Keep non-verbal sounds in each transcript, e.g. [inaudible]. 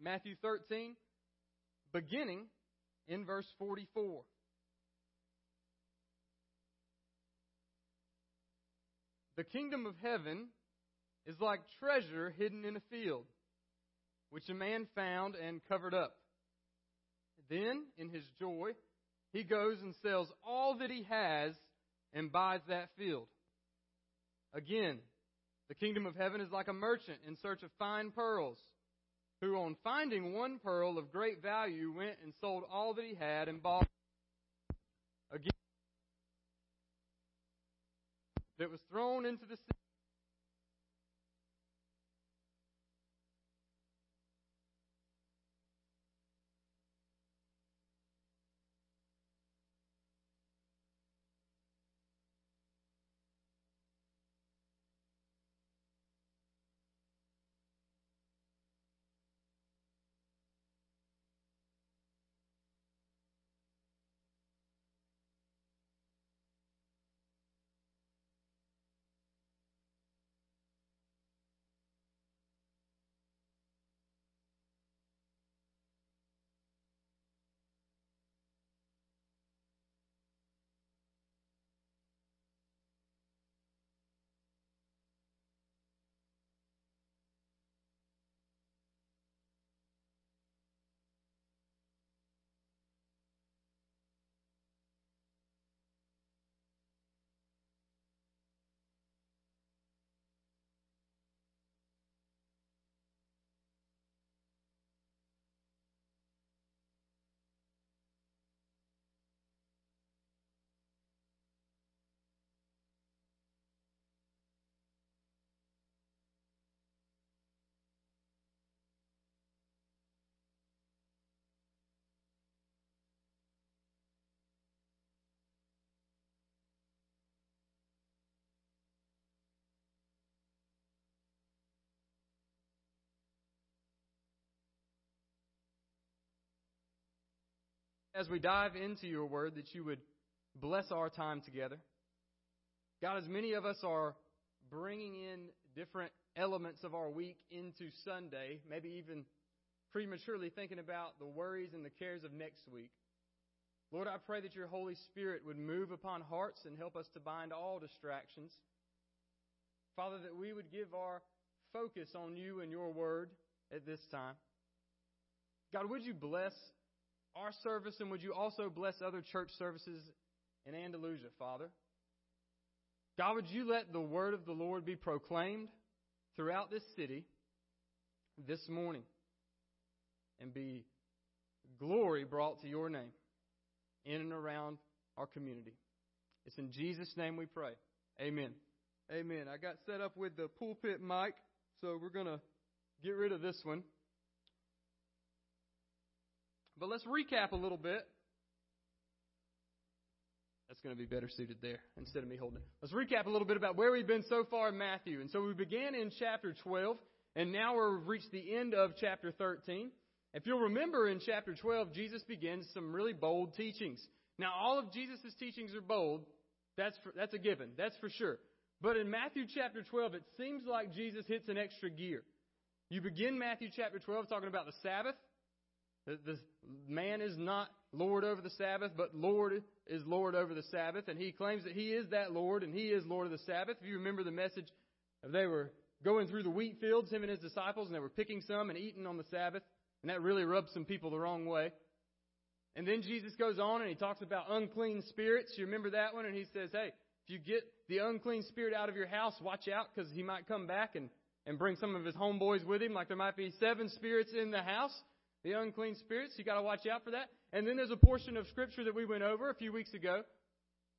Matthew 13, beginning in verse 44. The kingdom of heaven is like treasure hidden in a field, which a man found and covered up. Then, in his joy, he goes and sells all that he has and buys that field. Again, the kingdom of heaven is like a merchant in search of fine pearls, who on finding one pearl of great value went and sold all that he had and bought again that was thrown into the sea as we dive into your word that you would bless our time together. God, as many of us are bringing in different elements of our week into Sunday, maybe even prematurely thinking about the worries and the cares of next week. Lord, I pray that your Holy Spirit would move upon hearts and help us to bind all distractions. Father, that we would give our focus on you and your word at this time. God, would you bless our service, and would you also bless other church services in Andalusia, Father? God, would you let the word of the Lord be proclaimed throughout this city this morning and be glory brought to your name in and around our community. It's in Jesus' name we pray. Amen. Amen. I got set up with the pulpit mic, so we're going to get rid of this one. But let's recap a little bit. That's going to be better suited there instead of me holding it. Let's recap a little bit about where we've been so far in Matthew. And so we began in chapter 12, and now we've reached the end of chapter 13. If you'll remember in chapter 12, Jesus begins some really bold teachings. Now, all of Jesus' teachings are bold. That's, for, that's a given. That's for sure. But in Matthew chapter 12, it seems like Jesus hits an extra gear. You begin Matthew chapter 12 talking about the Sabbath. The, man is not Lord over the Sabbath, but Lord is Lord over the Sabbath, and he claims that he is that Lord, and he is Lord of the Sabbath. If you remember the message, they were going through the wheat fields, him and his disciples, and they were picking some and eating on the Sabbath, and that really rubbed some people the wrong way. And then Jesus goes on and he talks about unclean spirits. You remember that one? And he says, hey, if you get the unclean spirit out of your house, watch out because he might come back and, and bring some of his homeboys with him. Like there might be seven spirits in the house the unclean spirits. You got to watch out for that. And then there's a portion of scripture that we went over a few weeks ago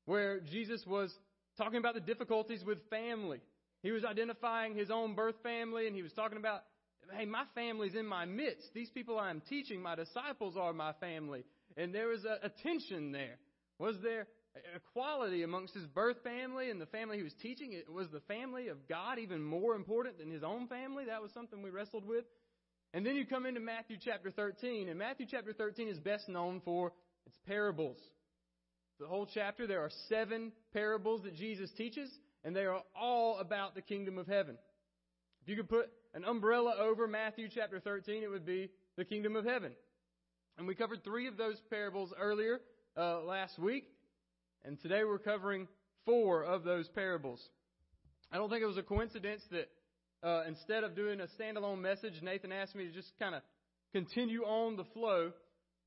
where Jesus was talking about the difficulties with family. He was identifying his own birth family and he was talking about, hey, my family's in my midst. These people I'm teaching, my disciples are my family. And there was a, a tension there. Was there equality amongst his birth family and the family he was teaching? Was the family of God even more important than his own family? That was something we wrestled with. And then you come into Matthew chapter 13, and Matthew chapter 13 is best known for its parables. The whole chapter, there are seven parables that Jesus teaches, and they are all about the kingdom of heaven. If you could put an umbrella over Matthew chapter 13, it would be the kingdom of heaven. And we covered three of those parables earlier uh, last week, and today we're covering four of those parables. I don't think it was a coincidence that uh, instead of doing a standalone message, Nathan asked me to just kind of continue on the flow,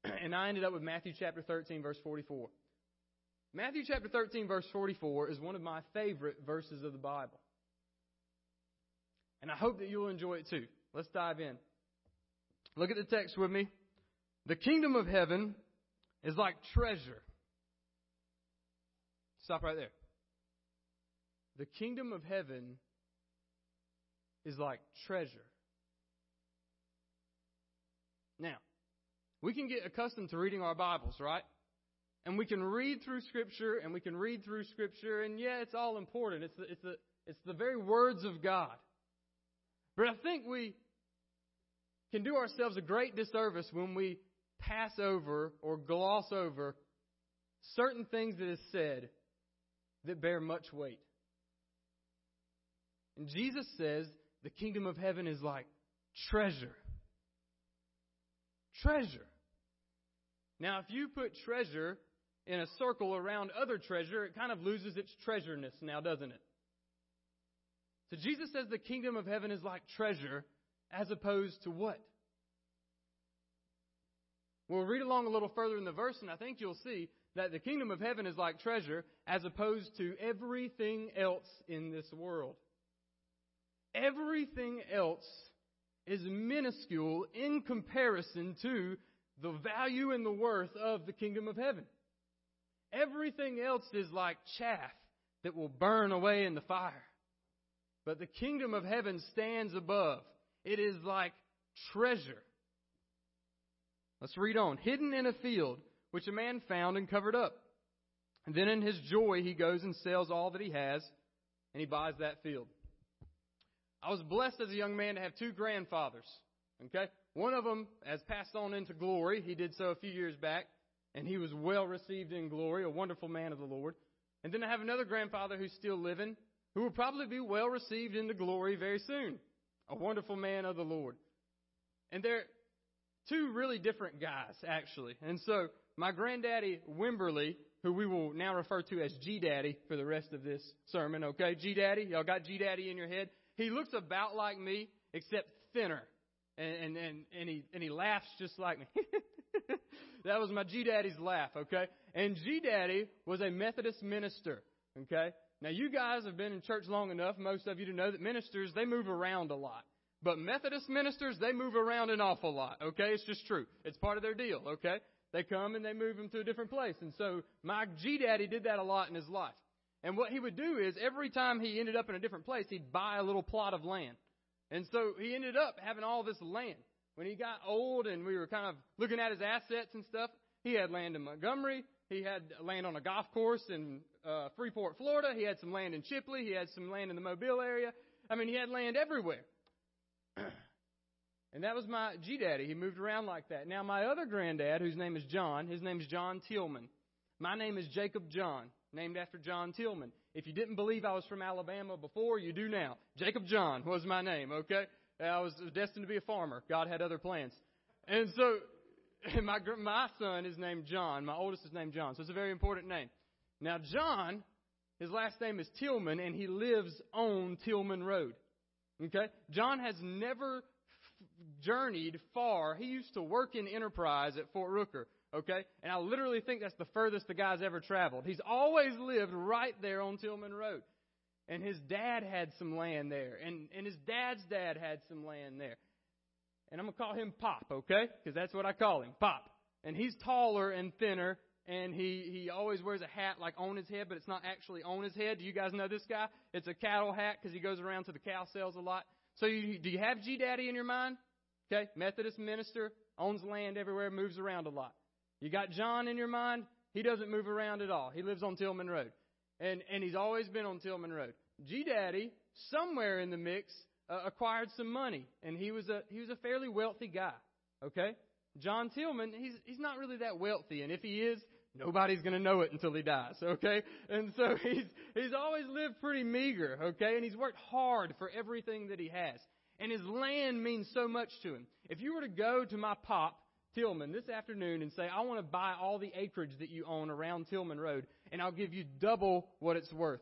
[clears throat] and I ended up with Matthew chapter 13, verse 44. Matthew chapter 13, verse 44 is one of my favorite verses of the Bible. And I hope that you'll enjoy it too. Let's dive in. Look at the text with me. The kingdom of heaven is like treasure. Stop right there. The kingdom of heaven is like treasure. Now, we can get accustomed to reading our Bibles, right? And we can read through Scripture, and we can read through Scripture, and yeah, it's all important. It's the, it's the, it's the very words of God. But I think we can do ourselves a great disservice when we pass over or gloss over certain things that is said that bear much weight. And Jesus says the kingdom of heaven is like treasure. Treasure. Now, if you put treasure in a circle around other treasure, it kind of loses its treasureness now, doesn't it? So Jesus says the kingdom of heaven is like treasure as opposed to what? We'll read along a little further in the verse, and I think you'll see that the kingdom of heaven is like treasure as opposed to everything else in this world. Everything else is minuscule in comparison to the value and the worth of the kingdom of heaven. Everything else is like chaff that will burn away in the fire. But the kingdom of heaven stands above. It is like treasure. Let's read on. Hidden in a field, which a man found and covered up. And then in his joy, he goes and sells all that he has, and he buys that field. I was blessed as a young man to have two grandfathers. Okay? One of them has passed on into glory. He did so a few years back, and he was well received in glory, a wonderful man of the Lord. And then I have another grandfather who's still living, who will probably be well received into glory very soon, a wonderful man of the Lord. And they're two really different guys, actually. And so my granddaddy Wimberly, who we will now refer to as G Daddy for the rest of this sermon, okay? G Daddy, y'all got G Daddy in your head? He looks about like me, except thinner. And, and, and, and he, and he laughs just like me. [laughs] that was my G Daddy's laugh, okay? And G Daddy was a Methodist minister, okay? Now you guys have been in church long enough, most of you to know that ministers, they move around a lot. But Methodist ministers, they move around an awful lot, okay? It's just true. It's part of their deal, okay? They come and they move them to a different place. And so my G Daddy did that a lot in his life. And what he would do is every time he ended up in a different place, he'd buy a little plot of land. And so he ended up having all this land. When he got old and we were kind of looking at his assets and stuff, he had land in Montgomery. He had land on a golf course in uh, Freeport, Florida. He had some land in Chipley. He had some land in the Mobile area. I mean, he had land everywhere. [clears throat] and that was my G daddy. He moved around like that. Now, my other granddad, whose name is John, his name is John Tillman. My name is Jacob John named after John Tillman. If you didn't believe I was from Alabama before, you do now. Jacob John was my name, okay? I was destined to be a farmer. God had other plans. And so, [laughs] my, my son is named John. My oldest is named John. So it's a very important name. Now, John, his last name is Tillman, and he lives on Tillman Road. Okay? John has never f- journeyed far. He used to work in Enterprise at Fort Rucker. Okay? And I literally think that's the furthest the guy's ever traveled. He's always lived right there on Tillman Road. And his dad had some land there. And, and his dad's dad had some land there. And I'm going to call him Pop, okay? Because that's what I call him, Pop. And he's taller and thinner. And he, he always wears a hat like on his head, but it's not actually on his head. Do you guys know this guy? It's a cattle hat because he goes around to the cow sales a lot. So you, do you have G Daddy in your mind? Okay? Methodist minister, owns land everywhere, moves around a lot. You got John in your mind? He doesn't move around at all. He lives on Tillman Road. And, and he's always been on Tillman Road. G Daddy, somewhere in the mix, uh, acquired some money. And he was a, he was a fairly wealthy guy. Okay? John Tillman, he's, he's not really that wealthy. And if he is, nobody's going to know it until he dies, okay? And so [laughs] he's, he's always lived pretty meager, okay? And he's worked hard for everything that he has. And his land means so much to him. If you were to go to my pop, Tillman, this afternoon and say, I want to buy all the acreage that you own around Tillman Road, and I'll give you double what it's worth.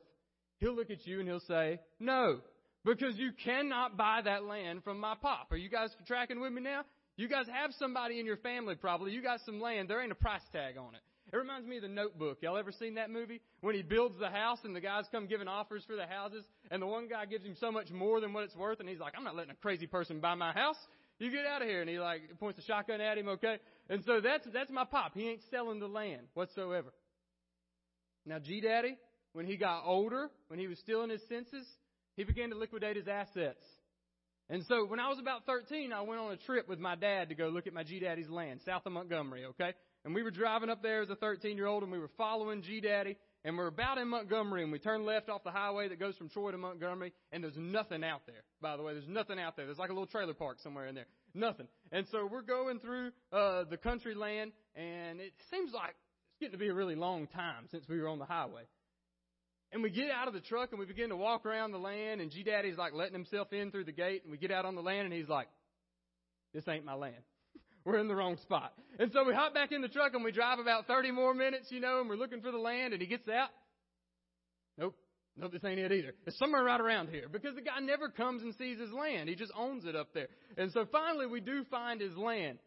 He'll look at you and he'll say, no, because you cannot buy that land from my pop. Are you guys tracking with me now? You guys have somebody in your family probably. You got some land. There ain't a price tag on it. It reminds me of the notebook. Y'all ever seen that movie? When he builds the house and the guys come giving offers for the houses and the one guy gives him so much more than what it's worth and he's like, I'm not letting a crazy person buy my house. You get out of here. And he like points a shotgun at him, okay? And so that's, that's my pop. He ain't selling the land whatsoever. Now G Daddy, when he got older, when he was still in his senses, he began to liquidate his assets. And so when I was about 13, I went on a trip with my dad to go look at my G Daddy's land, south of Montgomery, okay? And we were driving up there as a 13 year old and we were following G Daddy and we're about in Montgomery and we turned left off the highway that goes from Troy to Montgomery and there's nothing out there. By the way, there's nothing out there. There's like a little trailer park somewhere in there. Nothing. And so we're going through, uh, the country land and it seems like it's getting to be a really long time since we were on the highway. And we get out of the truck and we begin to walk around the land and G Daddy's like letting himself in through the gate and we get out on the land and he's like, this ain't my land we're in the wrong spot. And so we hop back in the truck and we drive about 30 more minutes, you know, and we're looking for the land and he gets out. Nope. Nope, this ain't it either. It's somewhere right around here because the guy never comes and sees his land. He just owns it up there. And so finally we do find his land.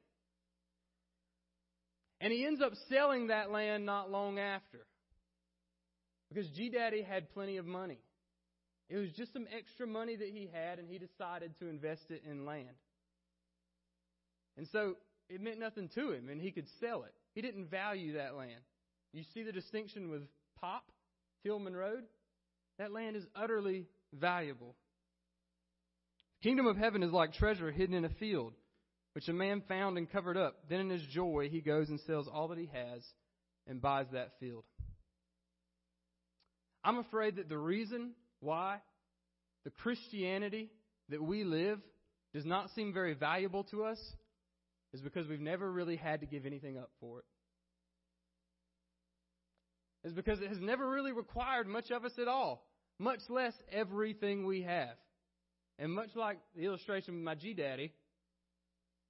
And he ends up selling that land not long after. Because G Daddy had plenty of money. It was just some extra money that he had, and he decided to invest it in land. And so it meant nothing to him, and he could sell it. He didn't value that land. You see the distinction with Pop, Tillman Road? That land is utterly valuable. The kingdom of heaven is like treasure hidden in a field, which a man found and covered up. Then in his joy, he goes and sells all that he has and buys that field. I'm afraid that the reason why the Christianity that we live does not seem very valuable to us is because we've never really had to give anything up for it. Is because it has never really required much of us at all, much less everything we have. And much like the illustration with my G Daddy,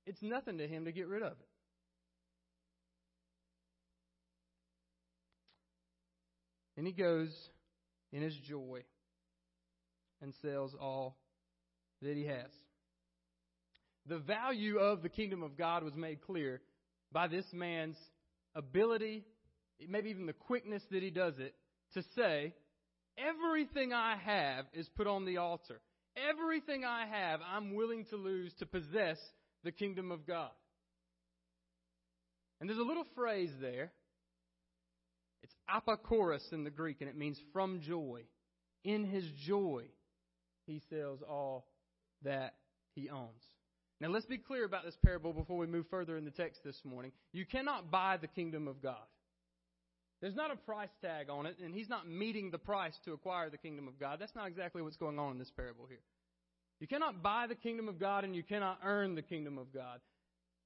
it's nothing to him to get rid of it. And he goes in his joy and sells all that he has. The value of the kingdom of God was made clear by this man's ability, maybe even the quickness that he does it, to say, Everything I have is put on the altar. Everything I have, I'm willing to lose to possess the kingdom of God. And there's a little phrase there. It's apokoros in the Greek, and it means from joy. In his joy, he sells all that he owns. Now, let's be clear about this parable before we move further in the text this morning. You cannot buy the kingdom of God. There's not a price tag on it, and he's not meeting the price to acquire the kingdom of God. That's not exactly what's going on in this parable here. You cannot buy the kingdom of God, and you cannot earn the kingdom of God.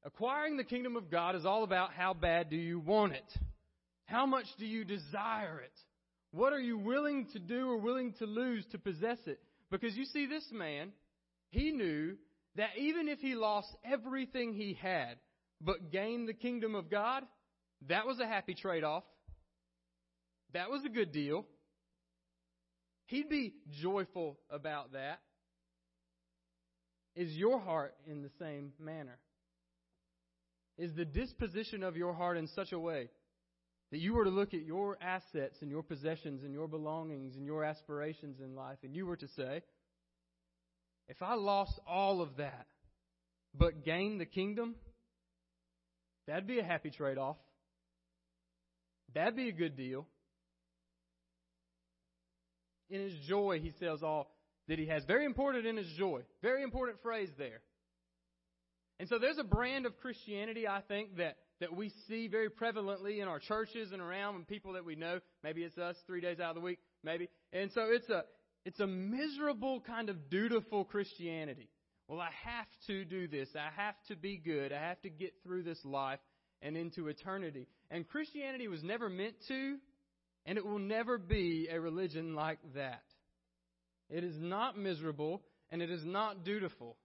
Acquiring the kingdom of God is all about how bad do you want it? How much do you desire it? What are you willing to do or willing to lose to possess it? Because you see, this man, he knew that even if he lost everything he had, but gained the kingdom of God, that was a happy trade off. That was a good deal. He'd be joyful about that. Is your heart in the same manner? Is the disposition of your heart in such a way that you were to look at your assets and your possessions and your belongings and your aspirations in life and you were to say, if I lost all of that, but gained the kingdom, that'd be a happy trade off. That'd be a good deal. In his joy, he sells all that he has. Very important in his joy. Very important phrase there. And so there's a brand of Christianity, I think, that, that we see very prevalently in our churches and around and people that we know. Maybe it's us three days out of the week, maybe. And so it's a, it's a miserable kind of dutiful Christianity. Well, I have to do this. I have to be good. I have to get through this life. and into eternity. And Christianity was never meant to, and it will never be a religion like that. It is not miserable, and it is not dutiful.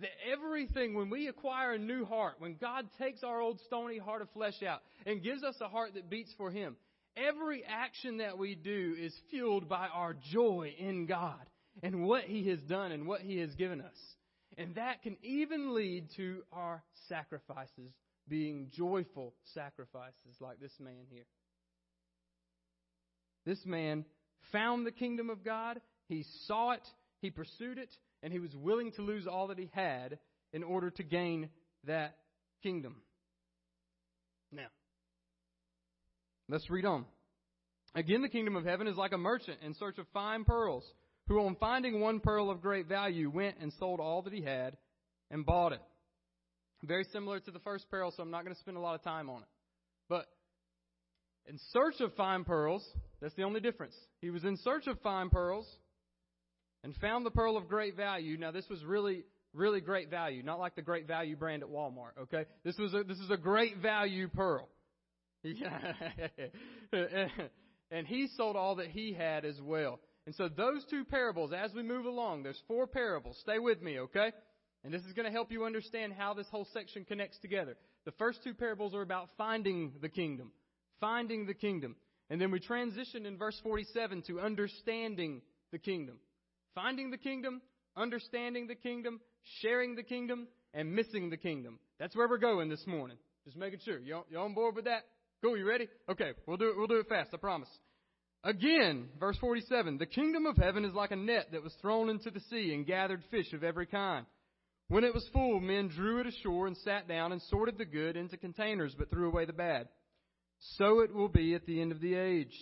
That everything, when we acquire a new heart, when God takes our old stony heart of flesh out and gives us a heart that beats for Him, every action that we do is fueled by our joy in God and what He has done and what He has given us. And that can even lead to our sacrifices being joyful sacrifices like this man here. This man found the kingdom of God, he saw it, he pursued it, and he was willing to lose all that he had in order to gain that kingdom. Now, let's read on. Again, the kingdom of heaven is like a merchant in search of fine pearls, who on finding one pearl of great value went and sold all that he had and bought it. Very similar to the first pearl, so I'm not going to spend a lot of time on it. But in search of fine pearls, that's the only difference. He was in search of fine pearls and found the pearl of great value. Now, this was really, really great value, not like the great value brand at Walmart, okay? This was a, this is a great value pearl. [laughs] and he sold all that he had as well. And so those two parables, as we move along, there's four parables. Stay with me, okay? And this is going to help you understand how this whole section connects together. The first two parables are about finding the kingdom. Finding the kingdom. And then we transition in verse 47 to understanding the kingdom. Finding the kingdom, understanding the kingdom, sharing the kingdom, and missing the kingdom. That's where we're going this morning. Just making sure. You, you on board with that? Cool, you ready? Okay, we'll do it, we'll do it fast, I promise. Again, verse 47, the kingdom of heaven is like a net that was thrown into the sea and gathered fish of every kind. When it was full, men drew it ashore and sat down and sorted the good into containers, but threw away the bad. So it will be at the end of the age.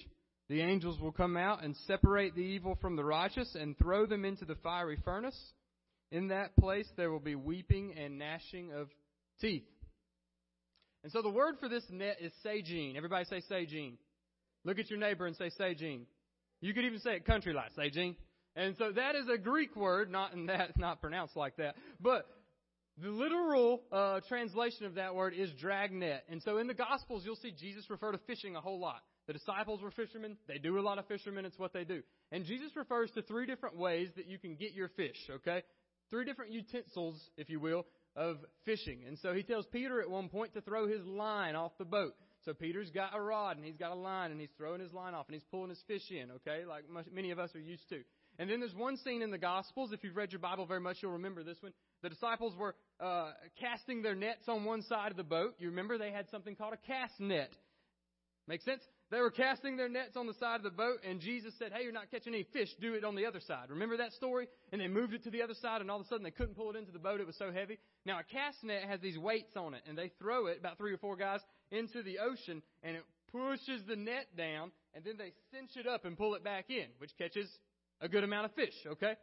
The angels will come out and separate the evil from the righteous and throw them into the fiery furnace. In that place there will be weeping and gnashing of teeth. And so the word for this net is sagine. Everybody say sagine. Look at your neighbor and say sagine. You could even say it country like sagine. And so that is a Greek word, not in [laughs] that, not pronounced like that. But the literal uh, translation of that word is dragnet. And so in the Gospels, you'll see Jesus refer to fishing a whole lot. The disciples were fishermen. They do a lot of fishermen. It's what they do. And Jesus refers to three different ways that you can get your fish, okay? Three different utensils, if you will, of fishing. And so he tells Peter at one point to throw his line off the boat. So Peter's got a rod and he's got a line and he's throwing his line off and he's pulling his fish in, okay? Like many of us are used to. And then there's one scene in the Gospels. If you've read your Bible very much, you'll remember this one. The disciples were uh, casting their nets on one side of the boat. You remember they had something called a cast net. Make sense? They were casting their nets on the side of the boat, and Jesus said, Hey, you're not catching any fish. Do it on the other side. Remember that story? And they moved it to the other side, and all of a sudden they couldn't pull it into the boat. It was so heavy. Now, a cast net has these weights on it, and they throw it, about three or four guys, into the ocean, and it pushes the net down, and then they cinch it up and pull it back in, which catches a good amount of fish, okay?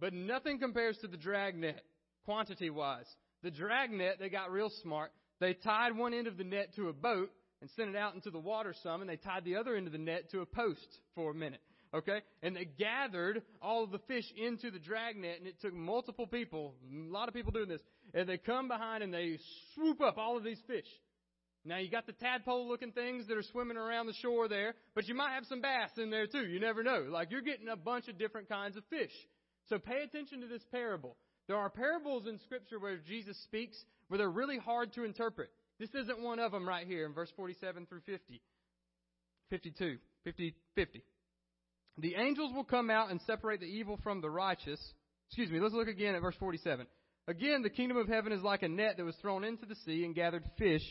But nothing compares to the drag net, quantity wise. The drag net, they got real smart. They tied one end of the net to a boat and sent it out into the water some, and they tied the other end of the net to a post for a minute. Okay? And they gathered all of the fish into the drag net, and it took multiple people, a lot of people doing this, and they come behind and they swoop up all of these fish. Now you got the tadpole looking things that are swimming around the shore there, but you might have some bass in there too. You never know. Like you're getting a bunch of different kinds of fish. So pay attention to this parable. There are parables in scripture where Jesus speaks where they're really hard to interpret. This isn't one of them right here in verse 47 through 50. 52, 50, 50. The angels will come out and separate the evil from the righteous. Excuse me, let's look again at verse 47. Again, the kingdom of heaven is like a net that was thrown into the sea and gathered fish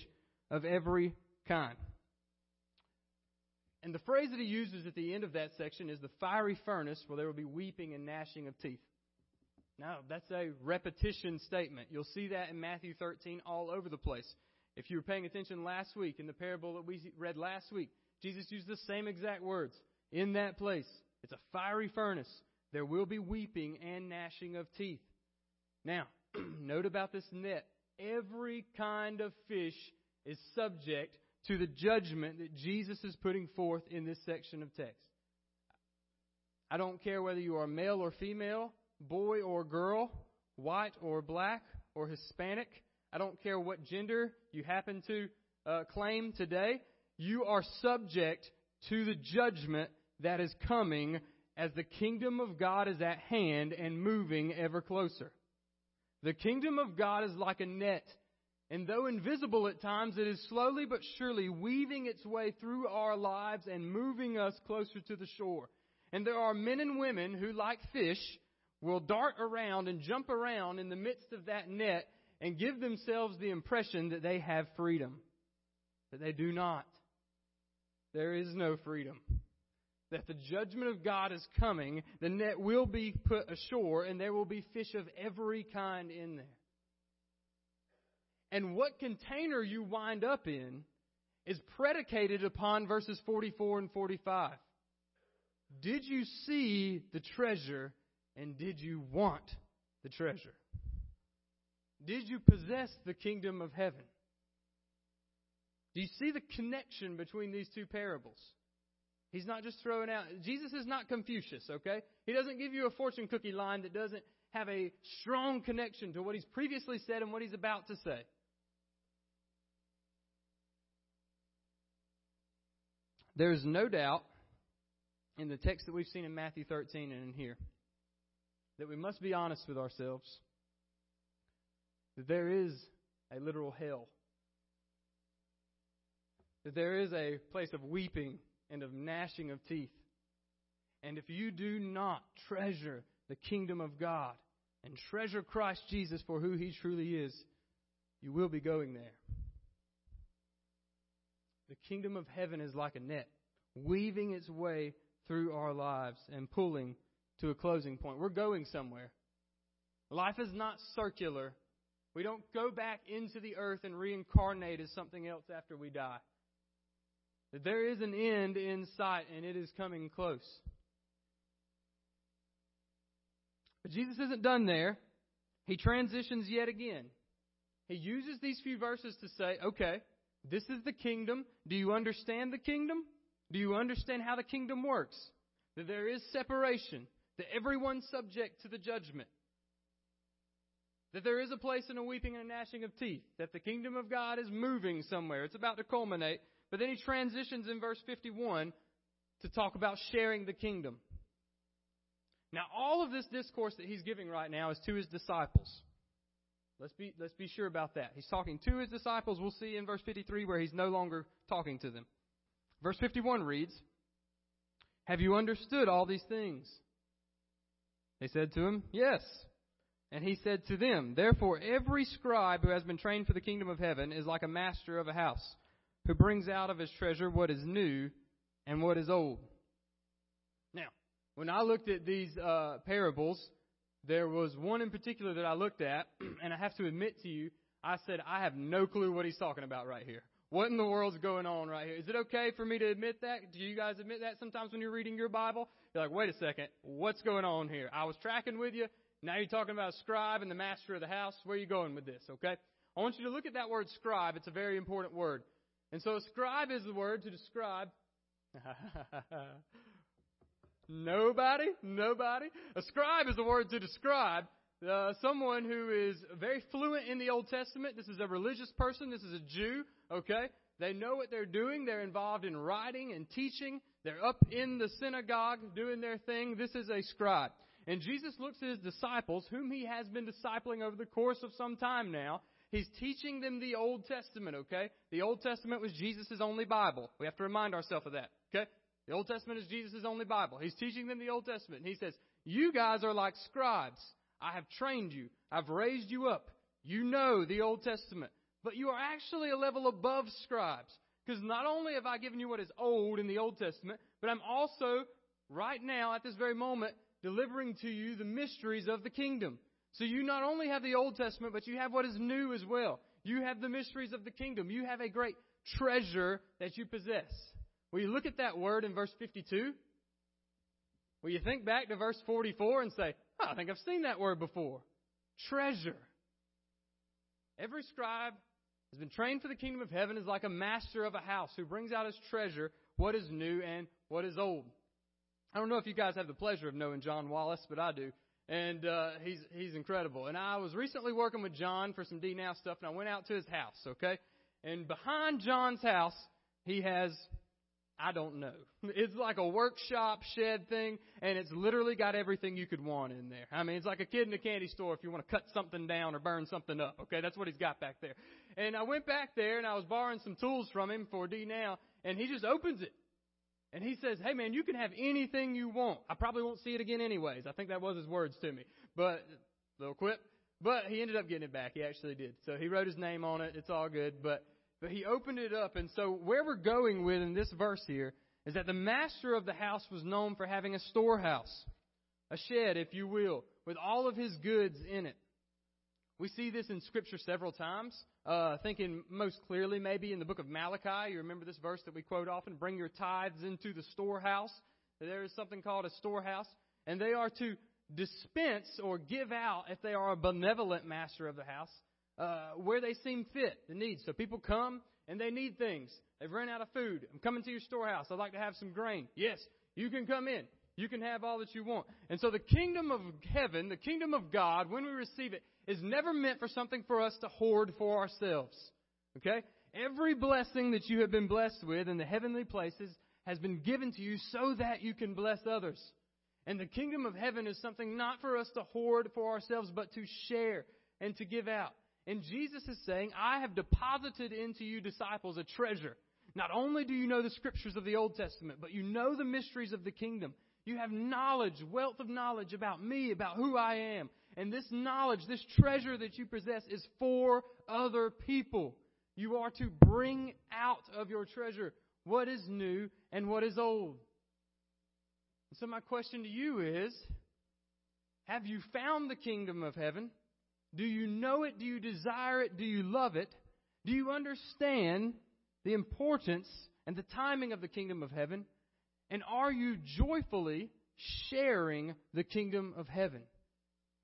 of every kind. And the phrase that he uses at the end of that section is the fiery furnace where there will be weeping and gnashing of teeth. Now, that's a repetition statement. You'll see that in Matthew 13 all over the place. If you were paying attention last week in the parable that we read last week, Jesus used the same exact words in that place. It's a fiery furnace. There will be weeping and gnashing of teeth. Now, [clears throat] note about this net. Every kind of fish is subject to the judgment that Jesus is putting forth in this section of text. I don't care whether you are male or female, boy or girl, white or black or Hispanic. I don't care what gender you happen to uh, claim today, you are subject to the judgment that is coming as the kingdom of God is at hand and moving ever closer. The kingdom of God is like a net, and though invisible at times, it is slowly but surely weaving its way through our lives and moving us closer to the shore. And there are men and women who, like fish, will dart around and jump around in the midst of that net and give themselves the impression that they have freedom. But they do not. There is no freedom that the judgment of God is coming, the net will be put ashore, and there will be fish of every kind in there. And what container you wind up in is predicated upon verses 44 and 45. Did you see the treasure, and did you want the treasure? Did you possess the kingdom of heaven? Do you see the connection between these two parables? He's not just throwing out. Jesus is not Confucius, okay? He doesn't give you a fortune cookie line that doesn't have a strong connection to what he's previously said and what he's about to say. There's no doubt in the text that we've seen in Matthew 13 and in here that we must be honest with ourselves that there is a literal hell. That there is a place of weeping and of gnashing of teeth. And if you do not treasure the kingdom of God and treasure Christ Jesus for who he truly is, you will be going there. The kingdom of heaven is like a net, weaving its way through our lives and pulling to a closing point. We're going somewhere. Life is not circular. We don't go back into the earth and reincarnate as something else after we die. That there is an end in sight and it is coming close. But Jesus isn't done there. He transitions yet again. He uses these few verses to say, okay, this is the kingdom. Do you understand the kingdom? Do you understand how the kingdom works? That there is separation, that everyone's subject to the judgment. That there is a place in a weeping and a gnashing of teeth. That the kingdom of God is moving somewhere. It's about to culminate. But then he transitions in verse 51 to talk about sharing the kingdom. Now, all of this discourse that he's giving right now is to his disciples. Let's be, let's be sure about that. He's talking to his disciples. We'll see in verse 53 where he's no longer talking to them. Verse 51 reads, Have you understood all these things? They said to him, Yes. And he said to them, Therefore, every scribe who has been trained for the kingdom of heaven is like a master of a house who brings out of his treasure what is new and what is old. Now, when I looked at these uh, parables, there was one in particular that I looked at, [clears throat] and I have to admit to you, I said, I have no clue what he's talking about right here. What in the world's going on right here? Is it okay for me to admit that? Do you guys admit that sometimes when you're reading your Bible? You're like, wait a second, what's going on here? I was tracking with you. Now you're talking about a scribe and the master of the house. Where are you going with this, okay? I want you to look at that word scribe. It's a very important word. And so scribe is the word to describe. [laughs] Nobody? Nobody? A scribe is the word to describe uh, someone who is very fluent in the Old Testament. This is a religious person. This is a Jew. Okay? They know what they're doing. They're involved in writing and teaching. They're up in the synagogue doing their thing. This is a scribe. And Jesus looks at his disciples, whom he has been discipling over the course of some time now, He's teaching them the Old Testament, okay? The Old Testament was Jesus' only Bible. We have to remind ourselves of that, okay? The Old Testament is Jesus' only Bible. He's teaching them the Old Testament. And he says, You guys are like scribes. I have trained you. I've raised you up. You know the Old Testament. But you are actually a level above scribes. Because not only have I given you what is old in the Old Testament, but I'm also, right now, at this very moment, delivering to you the mysteries of the kingdom. So you not only have the Old Testament, but you have what is new as well. You have the mysteries of the kingdom. You have a great treasure that you possess. Will you look at that word in verse 52? Will you think back to verse 44 and say, oh, I think I've seen that word before? Treasure. Every scribe has been trained for the kingdom of heaven is like a master of a house who brings out his treasure, what is new and what is old. I don't know if you guys have the pleasure of knowing John Wallace, but I do and uh, he's he's incredible. And I was recently working with John for some D Now stuff, and I went out to his house, okay, And behind John's house, he has I don't know. [laughs] It's like a workshop shed thing, and it's literally got everything you could want in there. I mean, it's like a kid in a candy store if you want to cut something down or burn something up. Okay, that's what he's got back there. And I went back there and I was borrowing some tools from him for D now, and he just opens it. And he says, Hey man, you can have anything you want. I probably won't see it again anyways. I think that was his words to me. But, little quip. But he ended up getting it back. He actually did. So he wrote his name on it. It's all good. But but he opened it up. And so where we're going with in this verse here is that the master of the house was known for having a storehouse, a shed, if you will, with all of his goods in it. We see this in Scripture several times. Uh, thinking most clearly, maybe in the book of Malachi. You remember this verse that we quote often bring your tithes into the storehouse. There is something called a storehouse. And they are to dispense or give out, if they are a benevolent master of the house, uh, where they seem fit, the needs. So people come and they need things. They've run out of food. I'm coming to your storehouse. I'd like to have some grain. Yes, you can come in. You can have all that you want. And so the kingdom of heaven, the kingdom of God, when we receive it, is never meant for something for us to hoard for ourselves. Okay? Every blessing that you have been blessed with in the heavenly places has been given to you so that you can bless others. And the kingdom of heaven is something not for us to hoard for ourselves, but to share and to give out. And Jesus is saying, I have deposited into you disciples a treasure. Not only do you know the scriptures of the Old Testament, but you know the mysteries of the kingdom. You have knowledge, wealth of knowledge about me, about who I am. And this knowledge, this treasure that you possess is for other people. You are to bring out of your treasure what is new and what is old. So my question to you is, have you found the kingdom of heaven? Do you know it? Do you desire it? Do you love it? Do you understand the importance and the timing of the kingdom of heaven? And are you joyfully sharing the kingdom of heaven?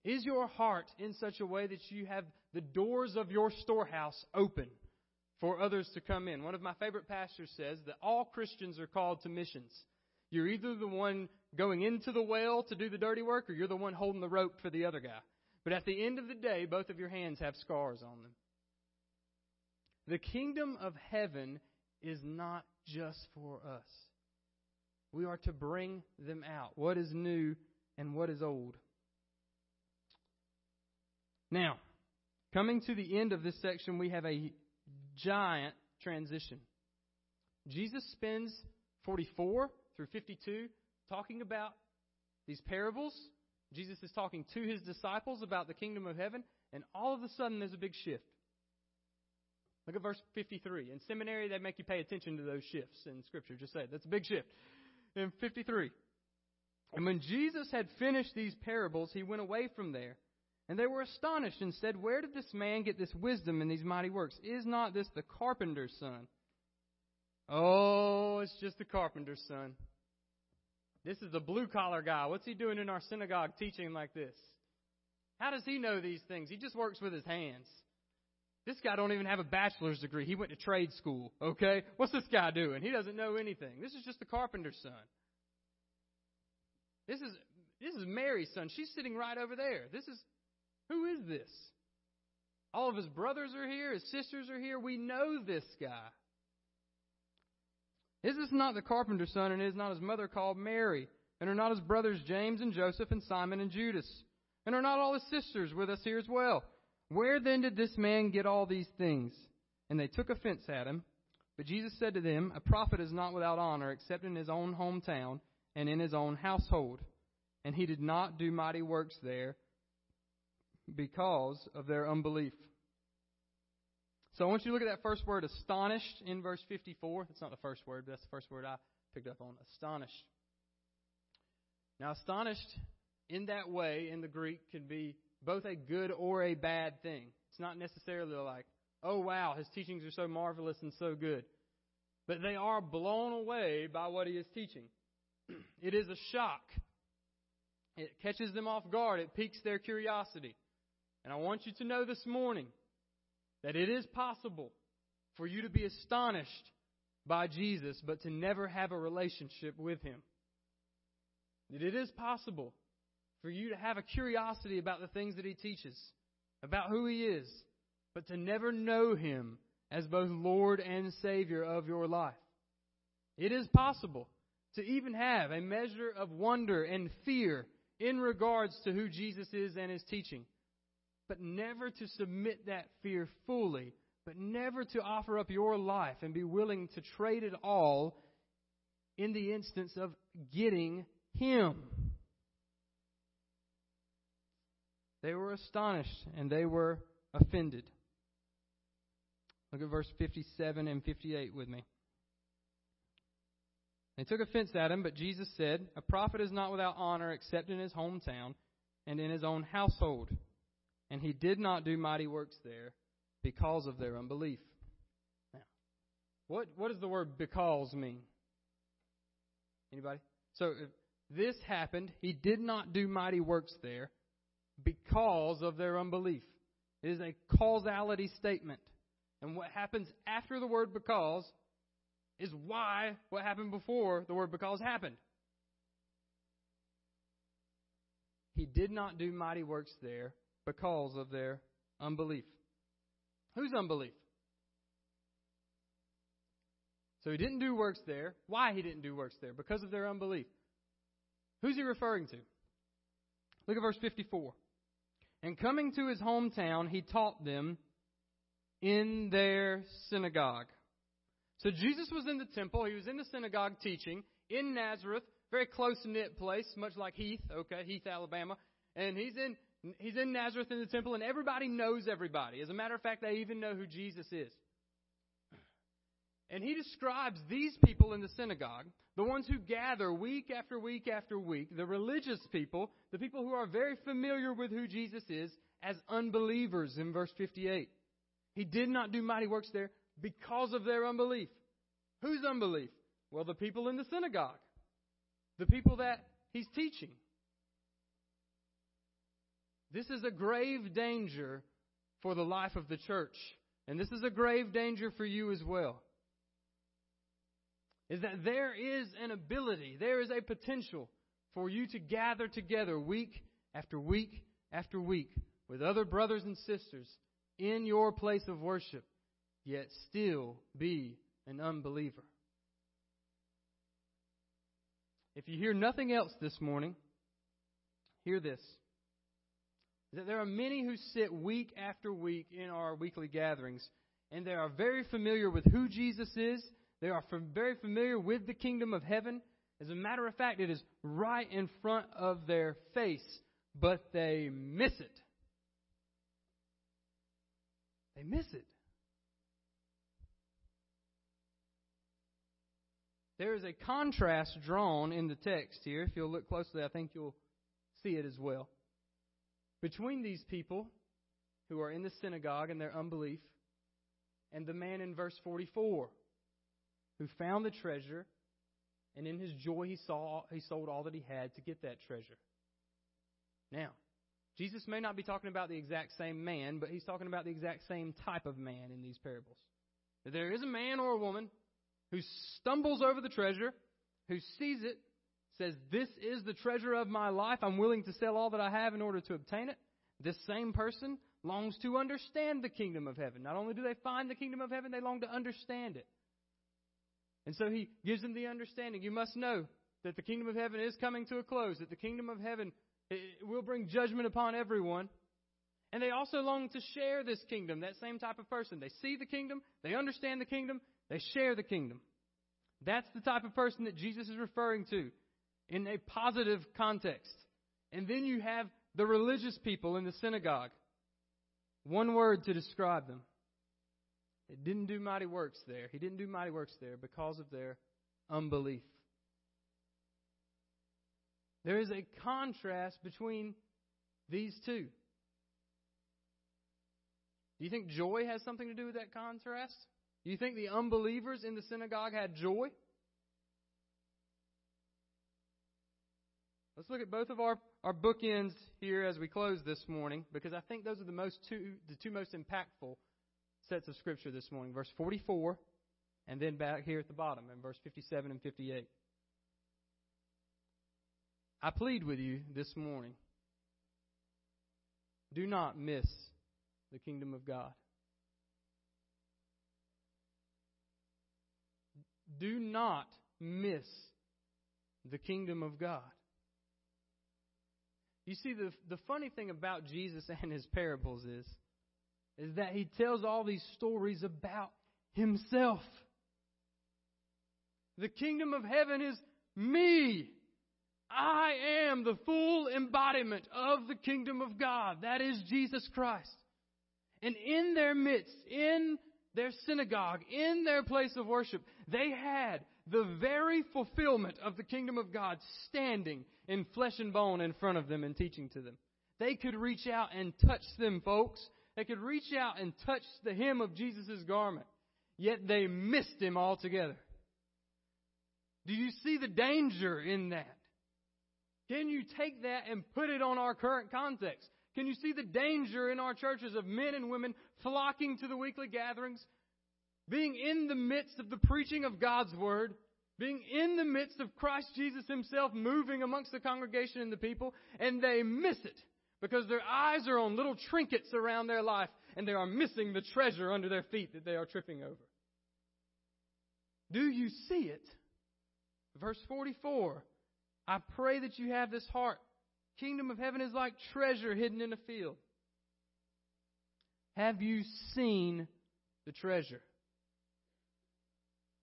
Is your heart in such a way that you have the doors of your storehouse open for others to come in? One of my favorite pastors says that all Christians are called to missions. You're either the one going into the well to do the dirty work or you're the one holding the rope for the other guy. But at the end of the day, both of your hands have scars on them. The kingdom of heaven is not just for us. We are to bring them out. What is new and what is old. Now, coming to the end of this section, we have a giant transition. Jesus spends 44 through 52 talking about these parables Jesus is talking to his disciples about the kingdom of heaven, and all of a sudden there's a big shift. Look at verse 53. In seminary, they make you pay attention to those shifts in Scripture. Just say it. That's a big shift. In 53. And when Jesus had finished these parables, he went away from there. And they were astonished and said, Where did this man get this wisdom and these mighty works? Is not this the carpenter's son? Oh, it's just the carpenter's son. This is the blue collar guy. What's he doing in our synagogue teaching like this? How does he know these things? He just works with his hands. This guy don't even have a bachelor's degree. He went to trade school, okay? What's this guy doing? He doesn't know anything. This is just the carpenter's son. This is this is Mary's son. She's sitting right over there. This is who is this? All of his brothers are here, his sisters are here. We know this guy. Is this not the carpenter's son, and is not his mother called Mary? And are not his brothers James and Joseph and Simon and Judas? And are not all his sisters with us here as well? Where then did this man get all these things? And they took offense at him. But Jesus said to them, A prophet is not without honor except in his own hometown and in his own household. And he did not do mighty works there because of their unbelief. So I want you to look at that first word, astonished, in verse 54. That's not the first word, but that's the first word I picked up on. Astonished. Now, astonished in that way in the Greek can be both a good or a bad thing. It's not necessarily like, oh wow, his teachings are so marvelous and so good. But they are blown away by what he is teaching. [clears throat] it is a shock. It catches them off guard. It piques their curiosity. And I want you to know this morning that it is possible for you to be astonished by Jesus, but to never have a relationship with Him. That it is possible for you to have a curiosity about the things that He teaches, about who He is, but to never know Him as both Lord and Savior of your life. It is possible to even have a measure of wonder and fear in regards to who Jesus is and his teaching, but never to submit that fear fully, but never to offer up your life and be willing to trade it all in the instance of getting him. They were astonished and they were offended. Look at verse 57 and 58 with me. They took offense at him, but Jesus said, A prophet is not without honor except in his hometown and in his own household. And he did not do mighty works there because of their unbelief. Now, what, what does the word because mean? Anybody? So if this happened, he did not do mighty works there because of their unbelief. It is a causality statement. And what happens after the word because is why what happened before the word because happened. He did not do mighty works there because of their unbelief. Whose unbelief? So he didn't do works there. Why he didn't do works there? Because of their unbelief. Who's he referring to? Look at verse 54. And coming to his hometown, he taught them in their synagogue. So Jesus was in the temple. He was in the synagogue teaching in Nazareth, very close knit place, much like Heath, okay, Heath, Alabama. And he's in he's in Nazareth in the temple, and everybody knows everybody. As a matter of fact, they even know who Jesus is. And he describes these people in the synagogue, the ones who gather week after week after week, the religious people, the people who are very familiar with who Jesus is, as unbelievers in verse 58. He did not do mighty works there because of their unbelief. Whose unbelief? Well, the people in the synagogue, the people that he's teaching. This is a grave danger for the life of the church. And this is a grave danger for you as well is that there is an ability, there is a potential for you to gather together week after week after week with other brothers and sisters in your place of worship, yet still be an unbeliever. If you hear nothing else this morning, hear this. That there are many who sit week after week in our weekly gatherings, and they are very familiar with who Jesus is they are very familiar with the kingdom of heaven. As a matter of fact, it is right in front of their face, but they miss it. They miss it. There is a contrast drawn in the text here. If you'll look closely, I think you'll see it as well. Between these people who are in the synagogue and their unbelief and the man in verse 44 who found the treasure, and in his joy he saw he sold all that he had to get that treasure. Now, Jesus may not be talking about the exact same man, but he's talking about the exact same type of man in these parables. There is a man or a woman who stumbles over the treasure, who sees it, says, This is the treasure of my life. I'm willing to sell all that I have in order to obtain it. This same person longs to understand the kingdom of heaven. Not only do they find the kingdom of heaven, they long to understand it. And so he gives them the understanding. You must know that the kingdom of heaven is coming to a close, that the kingdom of heaven eh, eh, will bring judgment upon everyone. And they also long to share this kingdom, that same type of person. They see the kingdom, they understand the kingdom, they share the kingdom. That's the type of person that Jesus is referring to in a positive context. And then you have the religious people in the synagogue. One word to describe them it didn't do mighty works there. He didn't do mighty works there because of their unbelief. There is a contrast between these two. Do you think joy has something to do with that contrast? Do you think the unbelievers in the synagogue had joy? Let's look at both of our, our bookends here as we close this morning, because I think those are the most two the two most impactful sets of scripture this morning verse 44, and then back here at the bottom in verse 57 and 58. I plead with you this morning do not miss the kingdom of God. Do not miss the kingdom of God. You see, the, the funny thing about Jesus [laughs] and his parables is, is that he tells all these stories about himself. The kingdom of heaven is me. I am the full embodiment of the kingdom of God. That is Jesus Christ. And in their midst, in their synagogue, in their place of worship, they had the very fulfillment of the kingdom of God standing in flesh and bone in front of them and teaching to them. They could reach out and touch them, folks. They could reach out and touch the hem of Jesus' garment. Yet they missed him altogether. Do you see the danger in that? Can you take that and put it on our current context? Can you see the danger in our churches of men and women flocking to the weekly gatherings, being in the midst of the preaching of God's Word, being in the midst of Christ Jesus Himself moving amongst the congregation and the people, and they miss it because their eyes are on little trinkets around their life and they are missing the treasure under their feet that they are tripping over. Do you see it? Verse 44 I pray that you have this heart. Kingdom of heaven is like treasure hidden in a field. Have you seen the treasure?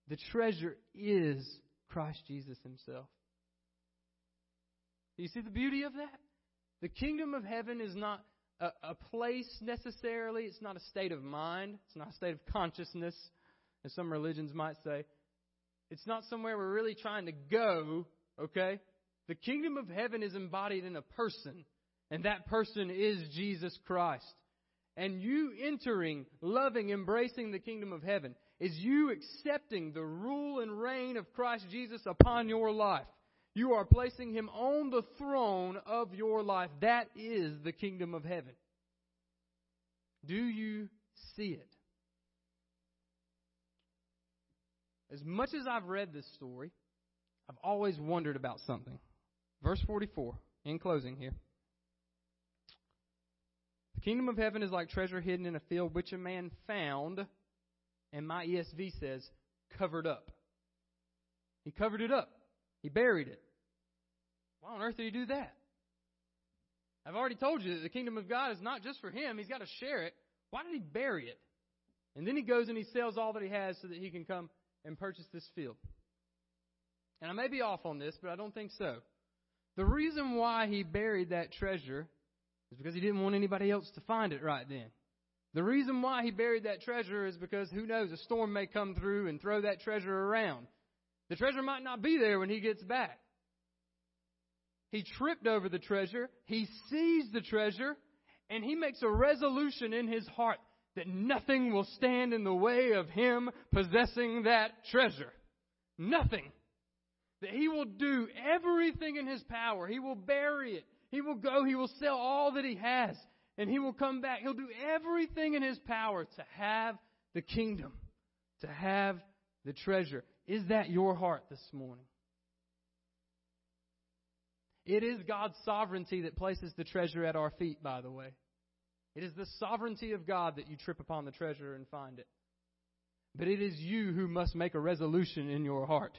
The treasure is Christ Jesus Himself. You see the beauty of that? The kingdom of heaven is not a, a, place necessarily. It's not a state of mind. It's not a state of consciousness, as some religions might say. It's not somewhere we're really trying to go, okay? The kingdom of heaven is embodied in a person, and that person is Jesus Christ. And you entering, loving, embracing the kingdom of heaven is you accepting the rule and reign of Christ Jesus upon your life. You are placing him on the throne of your life. That is the kingdom of heaven. Do you see it? As much as I've read this story, I've always wondered about something. Verse 44, in closing here. The kingdom of heaven is like treasure hidden in a field which a man found and my ESV says, covered up. He covered it up. He buried it. Why on earth did he do that? I've already told you that the kingdom of God is not just for him, he's got to share it. Why did he bury it? And then he goes and he sells all that he has so that he can come and purchase this field. And I may be off on this, but I don't think so. The reason why he buried that treasure is because he didn't want anybody else to find it right then. The reason why he buried that treasure is because who knows, a storm may come through and throw that treasure around. The treasure might not be there when he gets back. He tripped over the treasure, he sees the treasure, and he makes a resolution in his heart that nothing will stand in the way of him possessing that treasure. Nothing. That he will do everything in his power. He will bury it. He will go. He will sell all that he has and he will come back. He'll do everything in his power to have the kingdom, to have the treasure. Is that your heart this morning? It is God's sovereignty that places the treasure at our feet, by the way. It is the sovereignty of God that you trip upon the treasure and find it. But it is you who must make a resolution in your heart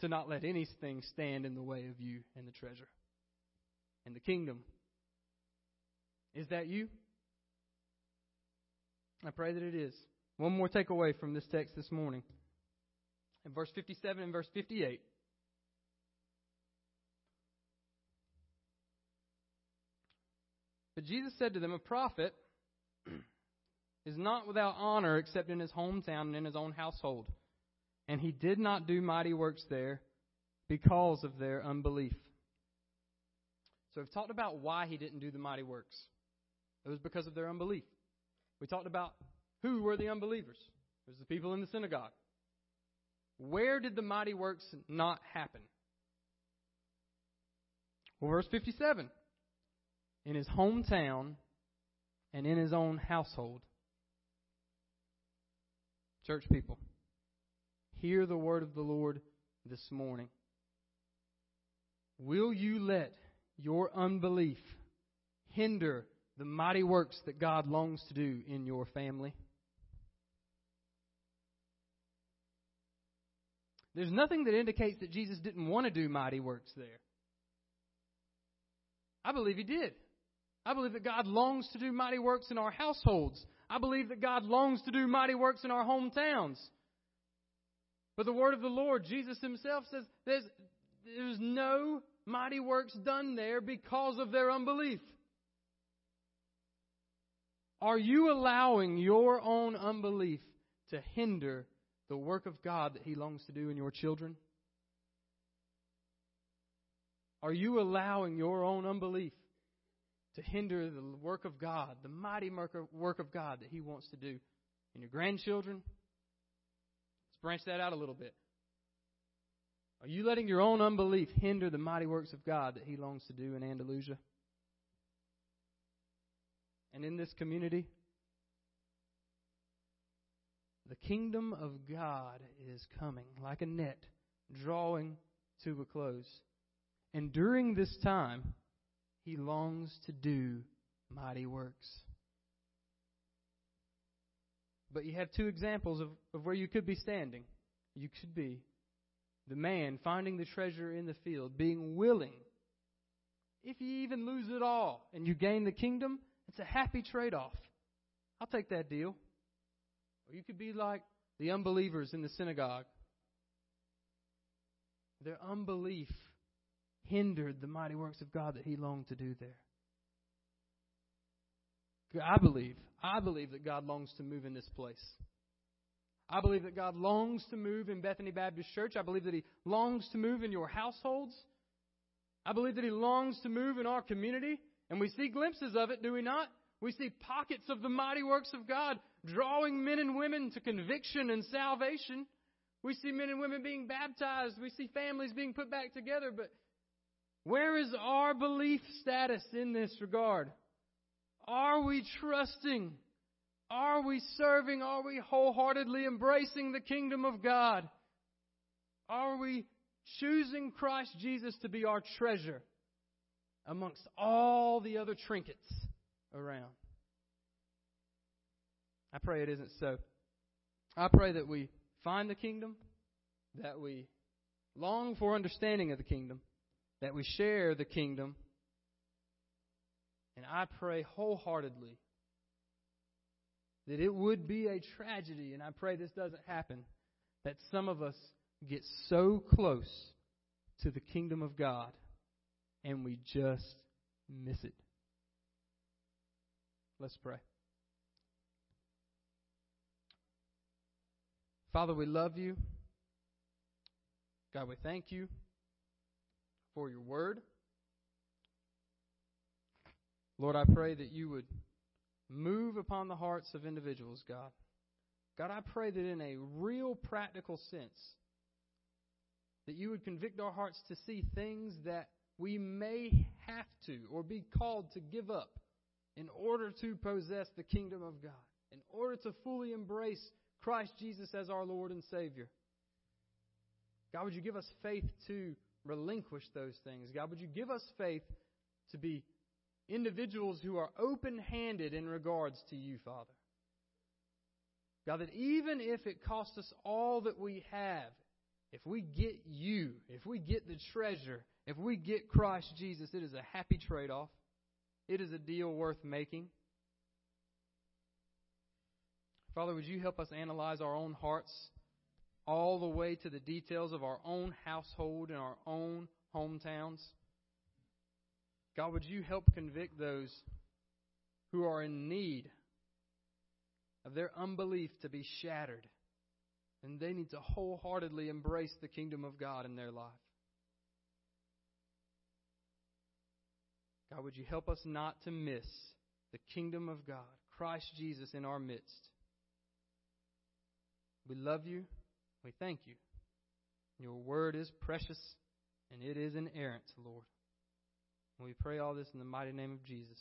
to not let anything stand in the way of you and the treasure and the kingdom is that you? I pray that it is. One more takeaway from this text this morning. In verse 57 and verse 58. But Jesus said to them, A prophet [clears throat] is not without honor except in his hometown and in his own household. And he did not do mighty works there because of their unbelief. So we've talked about why he didn't do the mighty works. It was because of their unbelief. We talked about who were the unbelievers. It was the people in the synagogue. Where did the mighty works not happen? Well, verse 57 in his hometown and in his own household. Church people, hear the word of the Lord this morning. Will you let your unbelief hinder the mighty works that God longs to do in your family. There's nothing that indicates that Jesus didn't want to do mighty works there. I believe he did. I believe that God longs to do mighty works in our households. I believe that God longs to do mighty works in our hometowns. But the word of the Lord, Jesus himself says, there's, there's no mighty works done there because of their unbelief. Are you allowing your own unbelief to hinder the work of God that He longs to do in your children? Are you allowing your own unbelief to hinder the work of God, the mighty work of God that He wants to do in your grandchildren? Let's branch that out a little bit. Are you letting your own unbelief hinder the mighty works of God that He longs to do in Andalusia? And in this community? The kingdom of God is coming like a net, drawing to a close. And during this time, he longs to do mighty works. But you have two examples of, of where you could be standing. You could be the man finding the treasure in the field, being willing. If you even lose it all and you gain the kingdom, it's a happy trade off. I'll take that deal. Or you could be like the unbelievers in the synagogue. Their unbelief hindered the mighty works of God that He longed to do there. I believe, I believe that God longs to move in this place. I believe that God longs to move in Bethany Baptist Church. I believe that He longs to move in your households. I believe that He longs to move in our community. And we see glimpses of it, do we not? We see pockets of the mighty works of God drawing men and women to conviction and salvation. We see men and women being baptized. We see families being put back together. But where is our belief status in this regard? Are we trusting? Are we serving? Are we wholeheartedly embracing the kingdom of God? Are we choosing Christ Jesus to be our treasure amongst all the other trinkets around? I pray it isn't so. I pray that we find the kingdom, that we long for understanding of the kingdom, that we share the kingdom. And I pray wholeheartedly that it would be a tragedy, and I pray this doesn't happen, that some of us get so close to the kingdom of God and we just miss it. Let's pray. Father, we love you. God, we thank you for your word. Lord, I pray that you would move upon the hearts of individuals, God. God, I pray that in a real practical sense, that you would convict our hearts to see things that we may have to or be called to give up in order to possess the kingdom of God, in order to fully embrace Christ Jesus as our Lord and Savior. God, would you give us faith to relinquish those things? God, would you give us faith to be individuals who are open handed in regards to you, Father? God, that even if it costs us all that we have, if we get you, if we get the treasure, if we get Christ Jesus, it is a happy trade off. It is a deal worth making. Father, would you help us analyze our own hearts all the way to the details of our own household and our own hometowns? God, would you help convict those who are in need of their unbelief to be shattered? And they need to wholeheartedly embrace the kingdom of God in their life. God, would you help us not to miss the kingdom of God, Christ Jesus in our midst? We love you. We thank you. Your word is precious and it is inerrant, Lord. And we pray all this in the mighty name of Jesus.